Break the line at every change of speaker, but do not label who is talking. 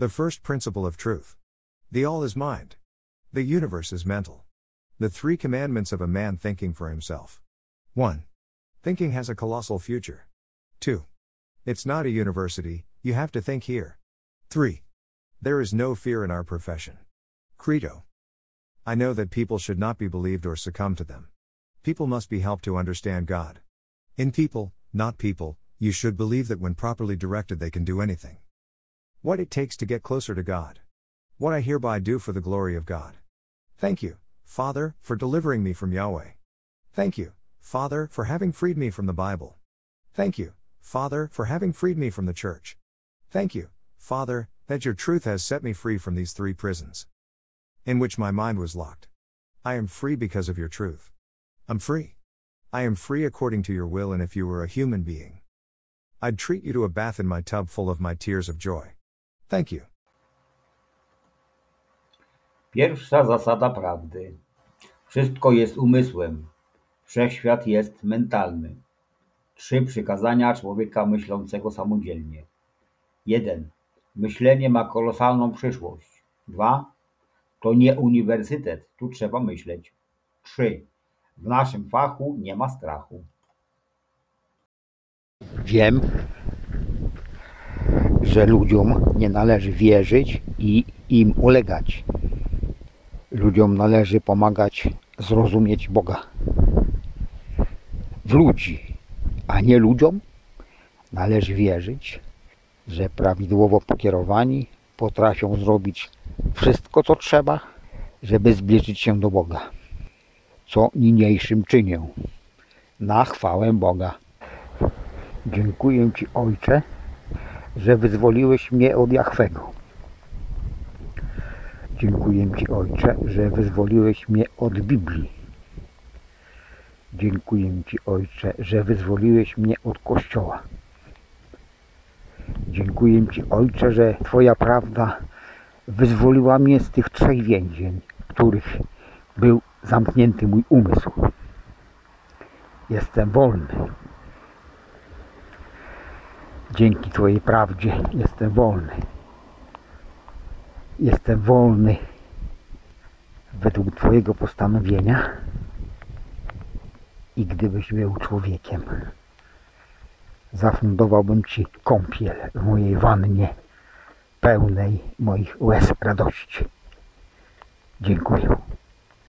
The first principle of truth. The all is mind. The universe is mental. The three commandments of a man thinking for himself. 1. Thinking has a colossal future. 2. It's not a university, you have to think here. 3. There is no fear in our profession. Credo. I know that people should not be believed or succumb to them. People must be helped to understand God. In people, not people, you should believe that when properly directed they can do anything. What it takes to get closer to God. What I hereby do for the glory of God. Thank you, Father, for delivering me from Yahweh. Thank you, Father, for having freed me from the Bible. Thank you, Father, for having freed me from the church. Thank you, Father, that your truth has set me free from these three prisons in which my mind was locked. I am free because of your truth. I'm free. I am free according to your will, and if you were a human being, I'd treat you to a bath in my tub full of my tears of joy. Thank you.
Pierwsza zasada prawdy. Wszystko jest umysłem. Wszechświat jest mentalny. Trzy przykazania człowieka myślącego samodzielnie. 1. Myślenie ma kolosalną przyszłość. 2. To nie uniwersytet, tu trzeba myśleć. 3. W naszym fachu nie ma strachu.
Wiem, że ludziom nie należy wierzyć i im ulegać. Ludziom należy pomagać zrozumieć Boga. W ludzi, a nie ludziom należy wierzyć, że prawidłowo pokierowani potrafią zrobić wszystko, co trzeba, żeby zbliżyć się do Boga. Co niniejszym czynię. Na chwałę Boga. Dziękuję Ci, Ojcze, że wyzwoliłeś mnie od Jachwego. Dziękuję Ci, Ojcze, że wyzwoliłeś mnie od Biblii. Dziękuję Ci, Ojcze, że wyzwoliłeś mnie od Kościoła. Dziękuję Ci, Ojcze, że Twoja prawda wyzwoliła mnie z tych trzech więzień, w których był zamknięty mój umysł. Jestem wolny. Dzięki Twojej prawdzie jestem wolny. Jestem wolny według Twojego postanowienia i gdybyś był człowiekiem, zafundowałbym Ci kąpiel w mojej wannie pełnej moich łez radości. Dziękuję.